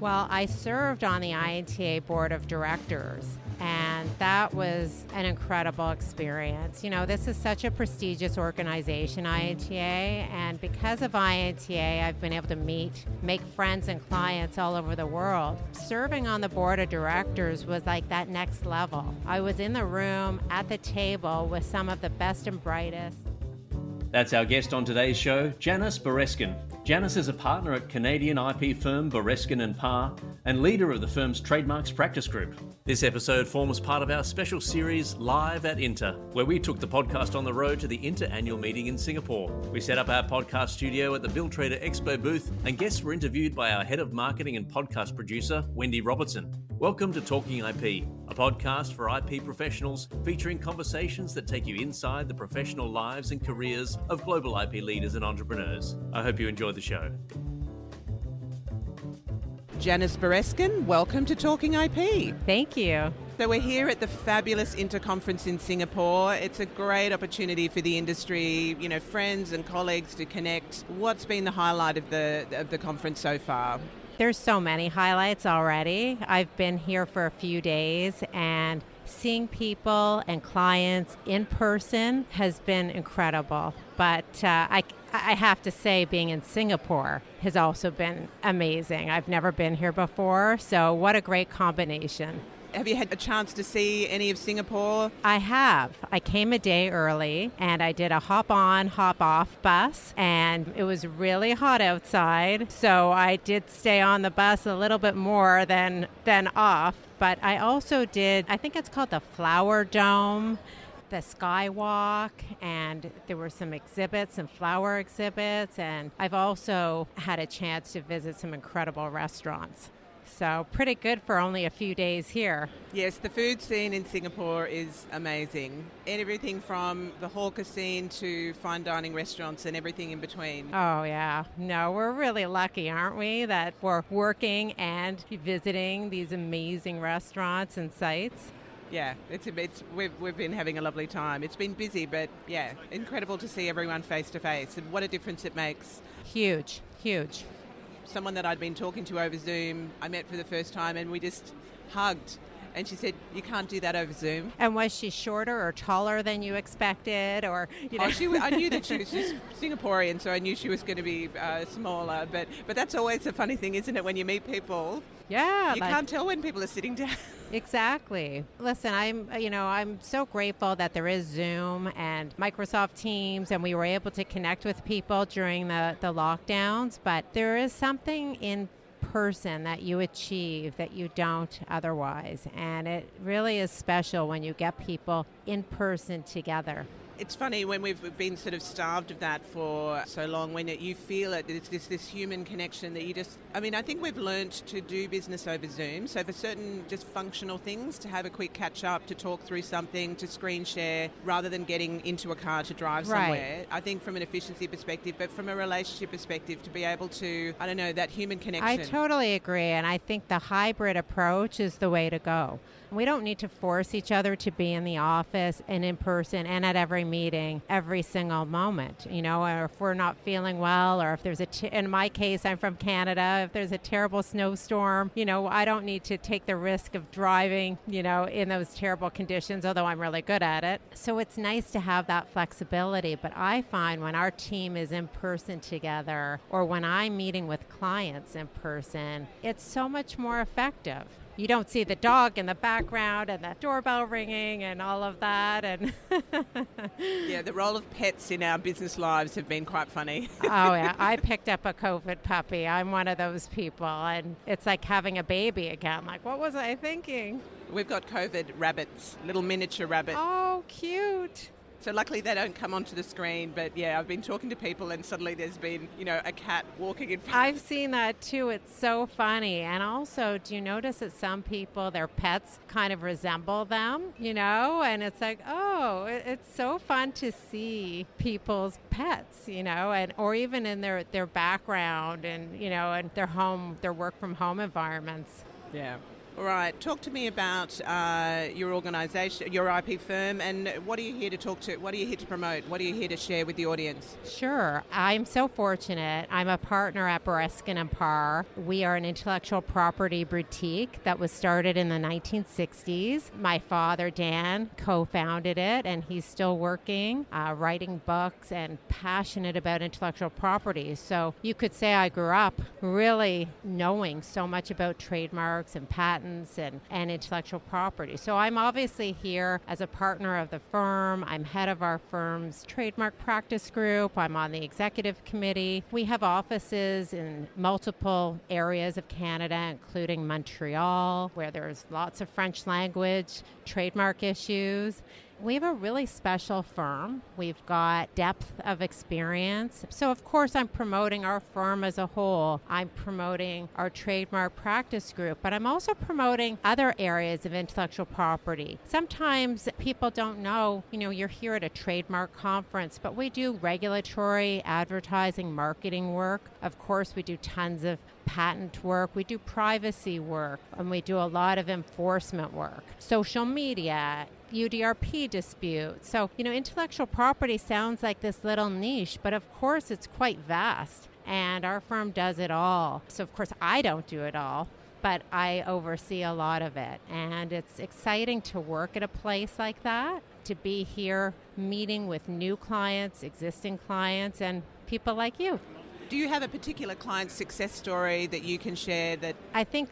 Well, I served on the INTA board of directors, and that was an incredible experience. You know, this is such a prestigious organization, INTA, and because of INTA, I've been able to meet, make friends and clients all over the world. Serving on the board of directors was like that next level. I was in the room at the table with some of the best and brightest. That's our guest on today's show, Janice Bereskin. Janice is a partner at Canadian IP firm Bereskin and Parr and leader of the firm's trademarks practice group. This episode forms part of our special series Live at INTA, where we took the podcast on the road to the INTA annual meeting in Singapore. We set up our podcast studio at the Billtrader Expo booth, and guests were interviewed by our head of marketing and podcast producer, Wendy Robertson. Welcome to Talking IP, a podcast for IP professionals featuring conversations that take you inside the professional lives and careers of global IP leaders and entrepreneurs. I hope you enjoyed the show. Janice Bereskin, welcome to Talking IP. Thank you. So, we're here at the fabulous INTA conference in Singapore. It's a great opportunity for the industry, you know, friends and colleagues to connect. What's been the highlight of the, of the conference so far? There's so many highlights already. I've been here for a few days and seeing people and clients in person has been incredible. But uh, I, I have to say, being in Singapore has also been amazing. I've never been here before, so what a great combination. Have you had a chance to see any of Singapore? I have. I came a day early and I did a hop on, hop off bus, and it was really hot outside. So I did stay on the bus a little bit more than, than off. But I also did, I think it's called the Flower Dome the skywalk and there were some exhibits some flower exhibits and i've also had a chance to visit some incredible restaurants so pretty good for only a few days here. Yes, the food scene in Singapore is amazing. And everything from the hawker scene to fine dining restaurants and everything in between. Oh, yeah. No, we're really lucky, aren't we, that we're working and visiting these amazing restaurants and sites. Yeah, it's, it's we've, we've been having a lovely time. It's been busy, but yeah, incredible to see everyone face to face and what a difference it makes. Huge, huge someone that I'd been talking to over Zoom, I met for the first time, and we just hugged. And she said, "You can't do that over Zoom." And was she shorter or taller than you expected, or you know? Oh, she, I knew that she was just Singaporean, so I knew she was going to be uh, smaller. But but that's always a funny thing, isn't it? When you meet people, yeah, you like, can't tell when people are sitting down. Exactly. Listen, I'm uh, you know, I'm so grateful that there is Zoom and Microsoft Teams and we were able to connect with people during the the lockdowns, but there is something in person that you achieve that you don't otherwise. And it really is special when you get people in person together it's funny when we've been sort of starved of that for so long. When it, you feel it, it's this this human connection that you just. I mean, I think we've learned to do business over Zoom. So for certain just functional things, to have a quick catch up, to talk through something, to screen share, rather than getting into a car to drive right. somewhere. I think from an efficiency perspective, but from a relationship perspective, to be able to, I don't know, that human connection. I totally agree, and I think the hybrid approach is the way to go. We don't need to force each other to be in the office and in person and at every meeting every single moment, you know, or if we're not feeling well, or if there's a, t- in my case, I'm from Canada, if there's a terrible snowstorm, you know, I don't need to take the risk of driving, you know, in those terrible conditions, although I'm really good at it. So it's nice to have that flexibility. But I find when our team is in person together, or when I'm meeting with clients in person, it's so much more effective you don't see the dog in the background and the doorbell ringing and all of that and yeah the role of pets in our business lives have been quite funny. Oh yeah. I picked up a covid puppy. I'm one of those people and it's like having a baby again. Like what was i thinking? We've got covid rabbits little miniature rabbits oh cute so luckily they don't come onto the screen, but yeah, I've been talking to people and suddenly there's been, you know, a cat walking in front. I've seen that too. It's so funny. And also, do you notice that some people, their pets kind of resemble them, you know? And it's like, oh, it's so fun to see people's pets, you know, and or even in their their background and, you know, and their home, their work from home environments. Yeah. All right, talk to me about uh, your organisation, your IP firm, and what are you here to talk to? What are you here to promote? What are you here to share with the audience? Sure. I'm so fortunate. I'm a partner at Bereskin and Parr. We are an intellectual property boutique that was started in the 1960s. My father, Dan, co founded it, and he's still working, uh, writing books, and passionate about intellectual property. So you could say I grew up really knowing so much about trademarks and patents patents and, and intellectual property. So I'm obviously here as a partner of the firm. I'm head of our firm's trademark practice group. I'm on the executive committee. We have offices in multiple areas of Canada, including Montreal, where there's lots of French language trademark issues. We have a really special firm. We've got depth of experience. So, of course, I'm promoting our firm as a whole. I'm promoting our trademark practice group, but I'm also promoting other areas of intellectual property. Sometimes people don't know, you know, you're here at a trademark conference, but we do regulatory, advertising, marketing work. Of course, we do tons of patent work, we do privacy work, and we do a lot of enforcement work, social media, UDRP dispute. So, you know, intellectual property sounds like this little niche, but of course it's quite vast. And our firm does it all. So, of course, I don't do it all, but I oversee a lot of it. And it's exciting to work at a place like that, to be here meeting with new clients, existing clients, and people like you. Do you have a particular client success story that you can share that I think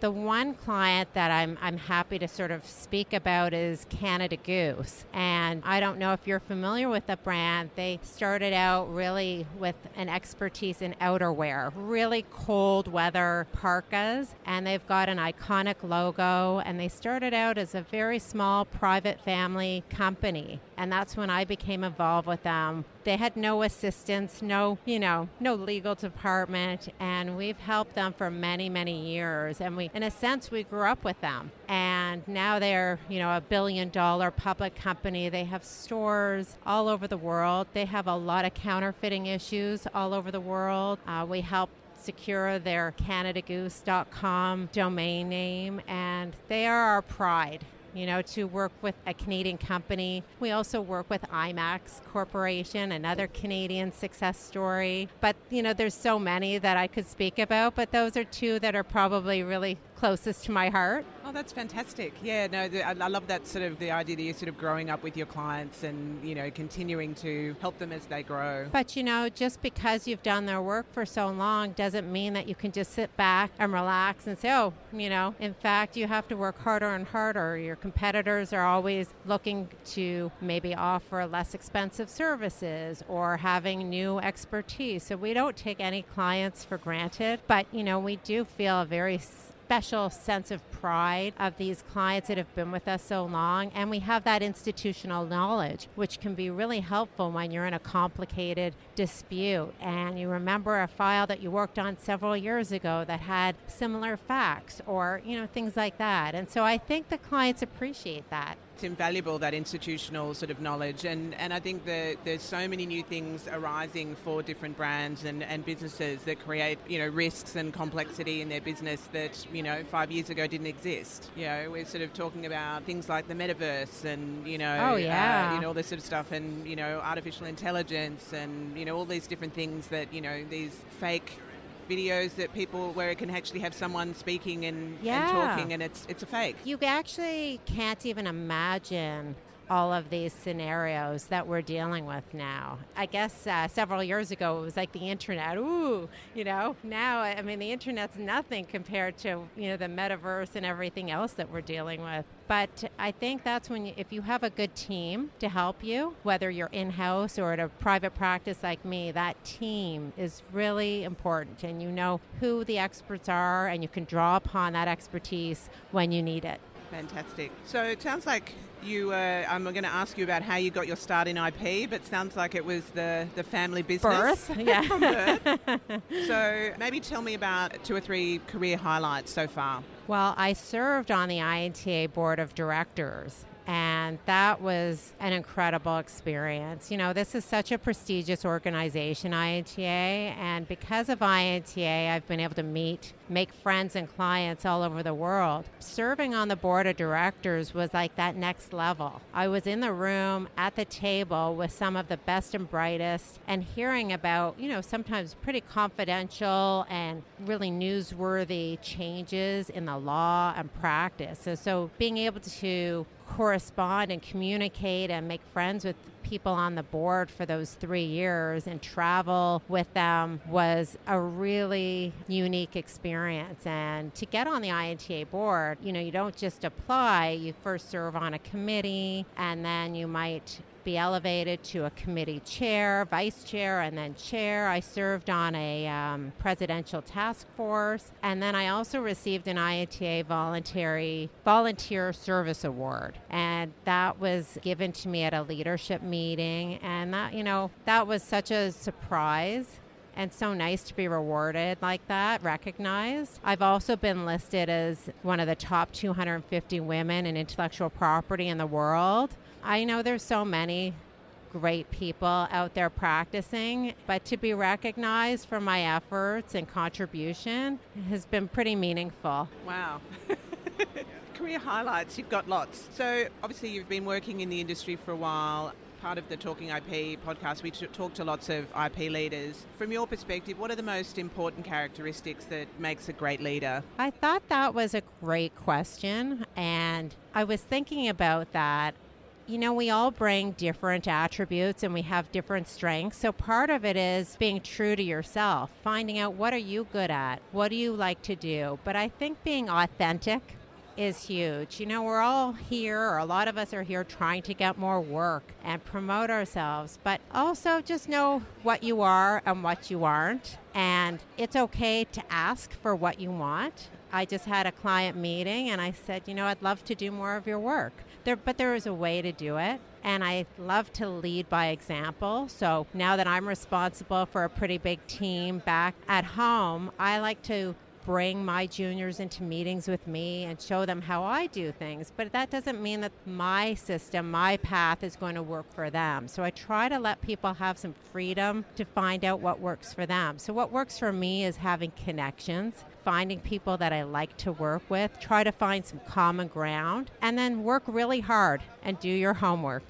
the one client that I'm, I'm happy to sort of speak about is Canada Goose. And I don't know if you're familiar with the brand. They started out really with an expertise in outerwear, really cold weather parkas. And they've got an iconic logo. And they started out as a very small private family company. And that's when I became involved with them they had no assistance, no, you know, no legal department, and we've helped them for many, many years. And we, in a sense, we grew up with them. And now they're, you know, a billion dollar public company. They have stores all over the world. They have a lot of counterfeiting issues all over the world. Uh, we help secure their CanadaGoose.com domain name, and they are our pride you know, to work with a Canadian company. We also work with IMAX Corporation, another Canadian success story. But, you know, there's so many that I could speak about, but those are two that are probably really closest to my heart. Oh, that's fantastic. Yeah, no, the, I, I love that sort of the idea that you're sort of growing up with your clients and, you know, continuing to help them as they grow. But, you know, just because you've done their work for so long doesn't mean that you can just sit back and relax and say, oh, you know, in fact, you have to work harder and harder. Your competitors are always looking to maybe offer less expensive services or having new expertise. So we don't take any clients for granted, but, you know, we do feel very special sense of pride of these clients that have been with us so long. And we have that institutional knowledge, which can be really helpful when you're in a complicated dispute and you remember a file that you worked on several years ago that had similar facts or, you know, things like that. And so I think the clients appreciate that it's invaluable that institutional sort of knowledge and, and I think that there's so many new things arising for different brands and, and businesses that create you know risks and complexity in their business that you know five years ago didn't exist you know we're sort of talking about things like the metaverse and you know oh, yeah. Uh, you know all this sort of stuff and you know artificial intelligence and you know all these different things that you know these fake videos that people where it can actually have someone speaking and, yeah. and talking and it's it's a fake. You actually can't even imagine all of these scenarios that we're dealing with now. I guess uh, several years ago it was like the internet. Ooh, you know. Now, I mean, the internet's nothing compared to you know the metaverse and everything else that we're dealing with. But I think that's when, you, if you have a good team to help you, whether you're in house or at a private practice like me, that team is really important. And you know who the experts are, and you can draw upon that expertise when you need it. Fantastic. So it sounds like you. Uh, I'm going to ask you about how you got your start in IP, but sounds like it was the the family business. Birth, yeah. so maybe tell me about two or three career highlights so far. Well, I served on the INTA board of directors And that was an incredible experience. You know, this is such a prestigious organization, INTA, and because of INTA, I've been able to meet, make friends and clients all over the world. Serving on the board of directors was like that next level. I was in the room at the table with some of the best and brightest and hearing about, you know, sometimes pretty confidential and really newsworthy changes in the law and practice. So, so being able to correspond and communicate and make friends with people on the board for those three years and travel with them was a really unique experience. And to get on the INTA board, you know, you don't just apply, you first serve on a committee and then you might be elevated to a committee chair, vice chair, and then chair. I served on a um, presidential task force, and then I also received an INTA voluntary volunteer service award, and that was given to me at a leadership meeting, and that you know that was such a surprise and so nice to be rewarded like that, recognized. I've also been listed as one of the top 250 women in intellectual property in the world. I know there's so many great people out there practicing, but to be recognized for my efforts and contribution has been pretty meaningful. Wow. Career highlights, you've got lots. So, obviously, you've been working in the industry for a while. Part of the Talking IP podcast, we talk to lots of IP leaders. From your perspective, what are the most important characteristics that makes a great leader? I thought that was a great question, and I was thinking about that you know, we all bring different attributes and we have different strengths. So part of it is being true to yourself, finding out what are you good at? What do you like to do? But I think being authentic is huge. You know, we're all here, or a lot of us are here trying to get more work and promote ourselves, but also just know what you are and what you aren't. And it's okay to ask for what you want. I just had a client meeting and I said, you know, I'd love to do more of your work. There, but there is a way to do it. And I love to lead by example. So now that I'm responsible for a pretty big team back at home, I like to bring my juniors into meetings with me and show them how I do things. But that doesn't mean that my system, my path is going to work for them. So I try to let people have some freedom to find out what works for them. So what works for me is having connections finding people that I like to work with, try to find some common ground, and then work really hard and do your homework.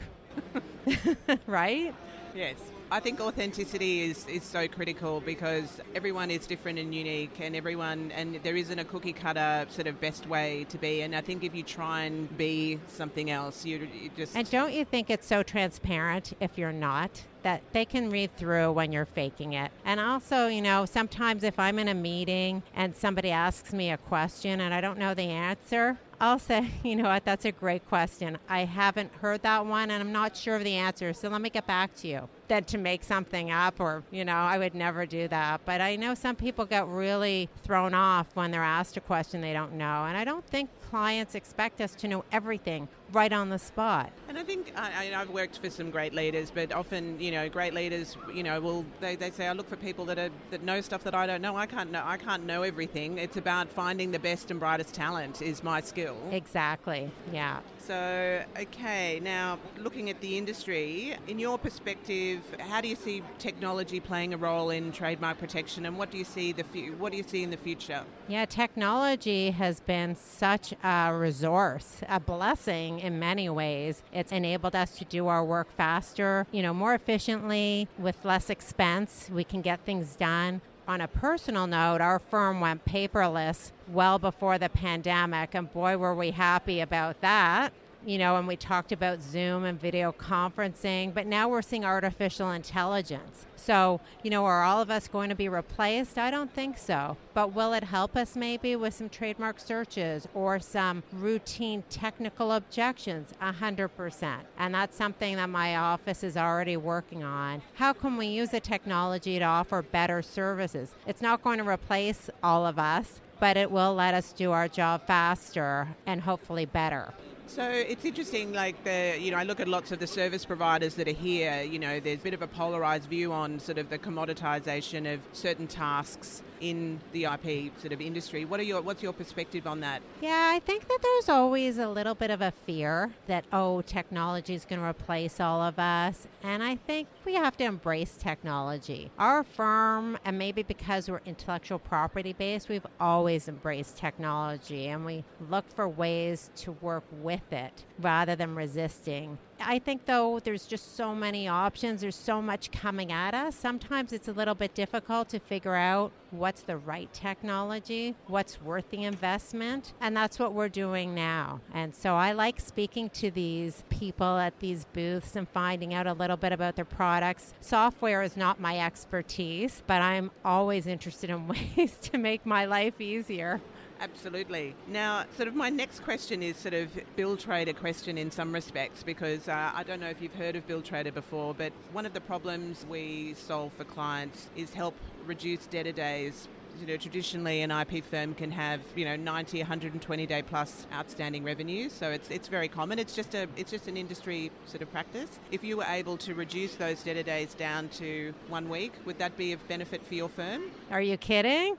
right? Yes. I think authenticity is, is so critical because everyone is different and unique, and everyone, and there isn't a cookie cutter sort of best way to be. And I think if you try and be something else, you, you just. And don't you think it's so transparent if you're not? That they can read through when you're faking it. And also, you know, sometimes if I'm in a meeting and somebody asks me a question and I don't know the answer, I'll say, you know what, that's a great question. I haven't heard that one and I'm not sure of the answer, so let me get back to you. Than to make something up, or, you know, I would never do that. But I know some people get really thrown off when they're asked a question they don't know. And I don't think clients expect us to know everything right on the spot. And I think I, have worked for some great leaders, but often, you know, great leaders, you know, will they, they say, I look for people that are that know stuff that I don't know. I can't know. I can't know everything. It's about finding the best and brightest talent is my skill. Exactly. Yeah. So, okay, now looking at the industry, in your perspective, how do you see technology playing a role in trademark protection, and what do you see the fu- what do you see in the future? Yeah, technology has been such a resource, a blessing in many ways. It's enabled us to do our work faster, you know, more efficiently with less expense. We can get things done on a personal note, our firm went paperless well before the pandemic, and boy, were we happy about that you know, and we talked about Zoom and video conferencing, but now we're seeing artificial intelligence. So, you know, are all of us going to be replaced? I don't think so. But will it help us maybe with some trademark searches or some routine technical objections? 100%. And that's something that my office is already working on. How can we use the technology to offer better services? It's not going to replace all of us, but it will let us do our job faster and hopefully better. So it's interesting, like the you know I look at lots of the service providers that are here. You know, there's a bit of a polarized view on sort of the commoditization of certain tasks in the IP sort of industry. What are your what's your perspective on that? Yeah, I think that there's always a little bit of a fear that oh, technology is going to replace all of us, and I think we have to embrace technology. Our firm, and maybe because we're intellectual property based, we've always embraced technology, and we look for ways to work with it rather than resisting. I think, though, there's just so many options. There's so much coming at us. Sometimes it's a little bit difficult to figure out what's the right technology, what's worth the investment. And that's what we're doing now. And so I like speaking to these people at these booths and finding out a little bit about their products. Software is not my expertise, but I'm always interested in ways to make my life easier. Absolutely. Now, sort of my next question is sort of Billtrader question in some respects because uh, I don't know if you've heard of Billtrader before, but one of the problems we solve for clients is help reduce debtor days you know, traditionally an IP firm can have, you know, 90, 120 day plus outstanding revenue. So it's, it's very common. It's just a it's just an industry sort of practice. If you were able to reduce those debtor days down to one week, would that be of benefit for your firm? Are you kidding?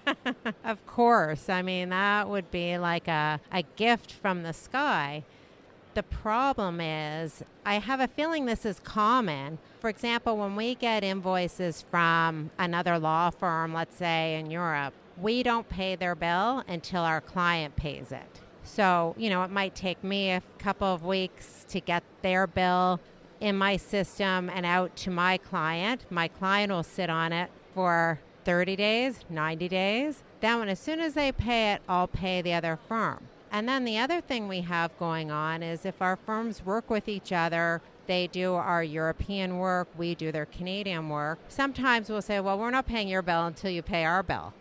of course. I mean, that would be like a, a gift from the sky. The problem is, I have a feeling this is common. For example, when we get invoices from another law firm, let's say in Europe, we don't pay their bill until our client pays it. So, you know, it might take me a couple of weeks to get their bill in my system and out to my client. My client will sit on it for 30 days, 90 days. Then, when, as soon as they pay it, I'll pay the other firm. And then the other thing we have going on is if our firms work with each other, they do our European work, we do their Canadian work. Sometimes we'll say, well, we're not paying your bill until you pay our bill.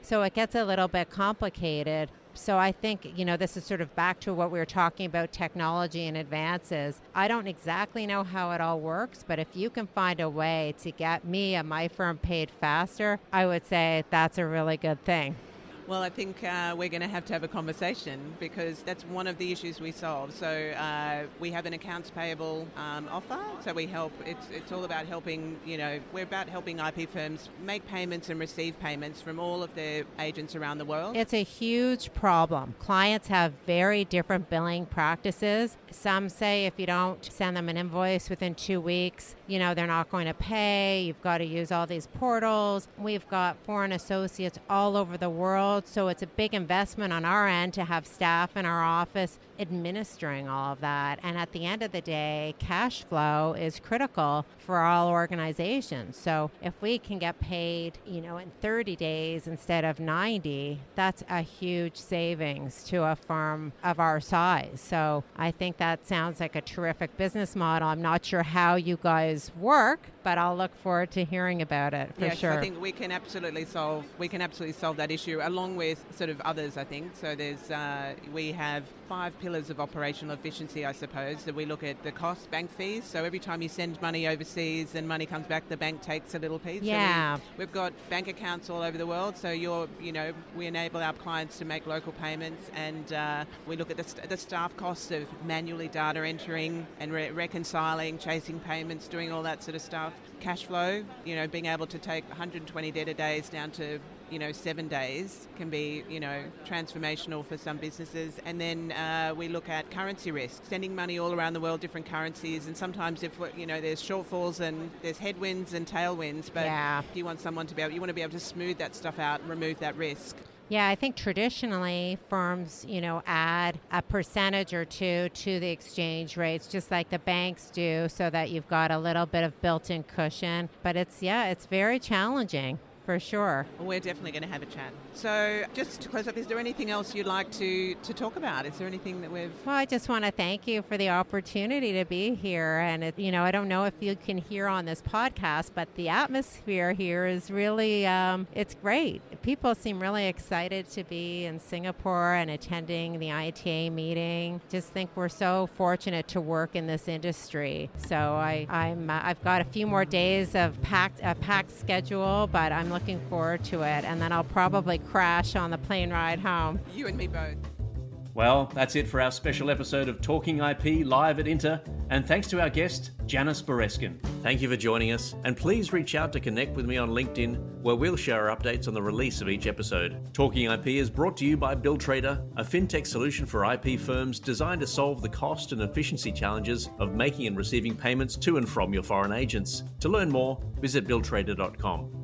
So it gets a little bit complicated. So I think, you know, this is sort of back to what we were talking about technology and advances. I don't exactly know how it all works, but if you can find a way to get me and my firm paid faster, I would say that's a really good thing. Well, I think uh, we're going to have to have a conversation because that's one of the issues we solve. So uh, we have an accounts payable um, offer. So we help. It's it's all about helping. You know, we're about helping IP firms make payments and receive payments from all of their agents around the world. It's a huge problem. Clients have very different billing practices. Some say if you don't send them an invoice within two weeks, you know they're not going to pay. You've got to use all these portals. We've got foreign associates all over the world so it's a big investment on our end to have staff in our office administering all of that. And at the end of the day, cash flow is critical for all organizations. So if we can get paid, you know, in 30 days instead of 90, that's a huge savings to a firm of our size. So I think that sounds like a terrific business model. I'm not sure how you guys work, but I'll look forward to hearing about it for yes, sure. I think we can absolutely solve we can absolutely solve that issue along with sort of others. I think so. There's uh, we have five pillars of operational efficiency, I suppose. That we look at the cost, bank fees. So every time you send money overseas and money comes back, the bank takes a little piece. Yeah. So we, have got bank accounts all over the world. So you're you know we enable our clients to make local payments, and uh, we look at the, st- the staff costs of manually data entering and re- reconciling, chasing payments, doing all that sort of stuff cash flow, you know, being able to take 120 debtor days down to you know seven days can be you know transformational for some businesses and then uh, we look at currency risk sending money all around the world different currencies and sometimes if you know there's shortfalls and there's headwinds and tailwinds but yeah. you want someone to be able you want to be able to smooth that stuff out and remove that risk yeah, I think traditionally firms, you know, add a percentage or two to the exchange rates, just like the banks do, so that you've got a little bit of built in cushion. But it's, yeah, it's very challenging for sure. We're definitely going to have a chat. So, just to close up, is there anything else you'd like to, to talk about? Is there anything that we've. Well, I just want to thank you for the opportunity to be here. And, it, you know, I don't know if you can hear on this podcast, but the atmosphere here is really, um, it's great. People seem really excited to be in Singapore and attending the INTA meeting. Just think we're so fortunate to work in this industry. So, I, I'm, uh, I've got a few more days of packed, a packed schedule, but I'm looking forward to it. And then I'll probably crash on the plane ride home. You and me both. Well, that's it for our special episode of Talking IP live at INTA, and thanks to our guest, Janice Bereskin. Thank you for joining us, and please reach out to connect with me on LinkedIn, where we'll share updates on the release of each episode. Talking IP is brought to you by BillTrader, a fintech solution for IP firms designed to solve the cost and efficiency challenges of making and receiving payments to and from your foreign agents. To learn more, visit billtrader.com.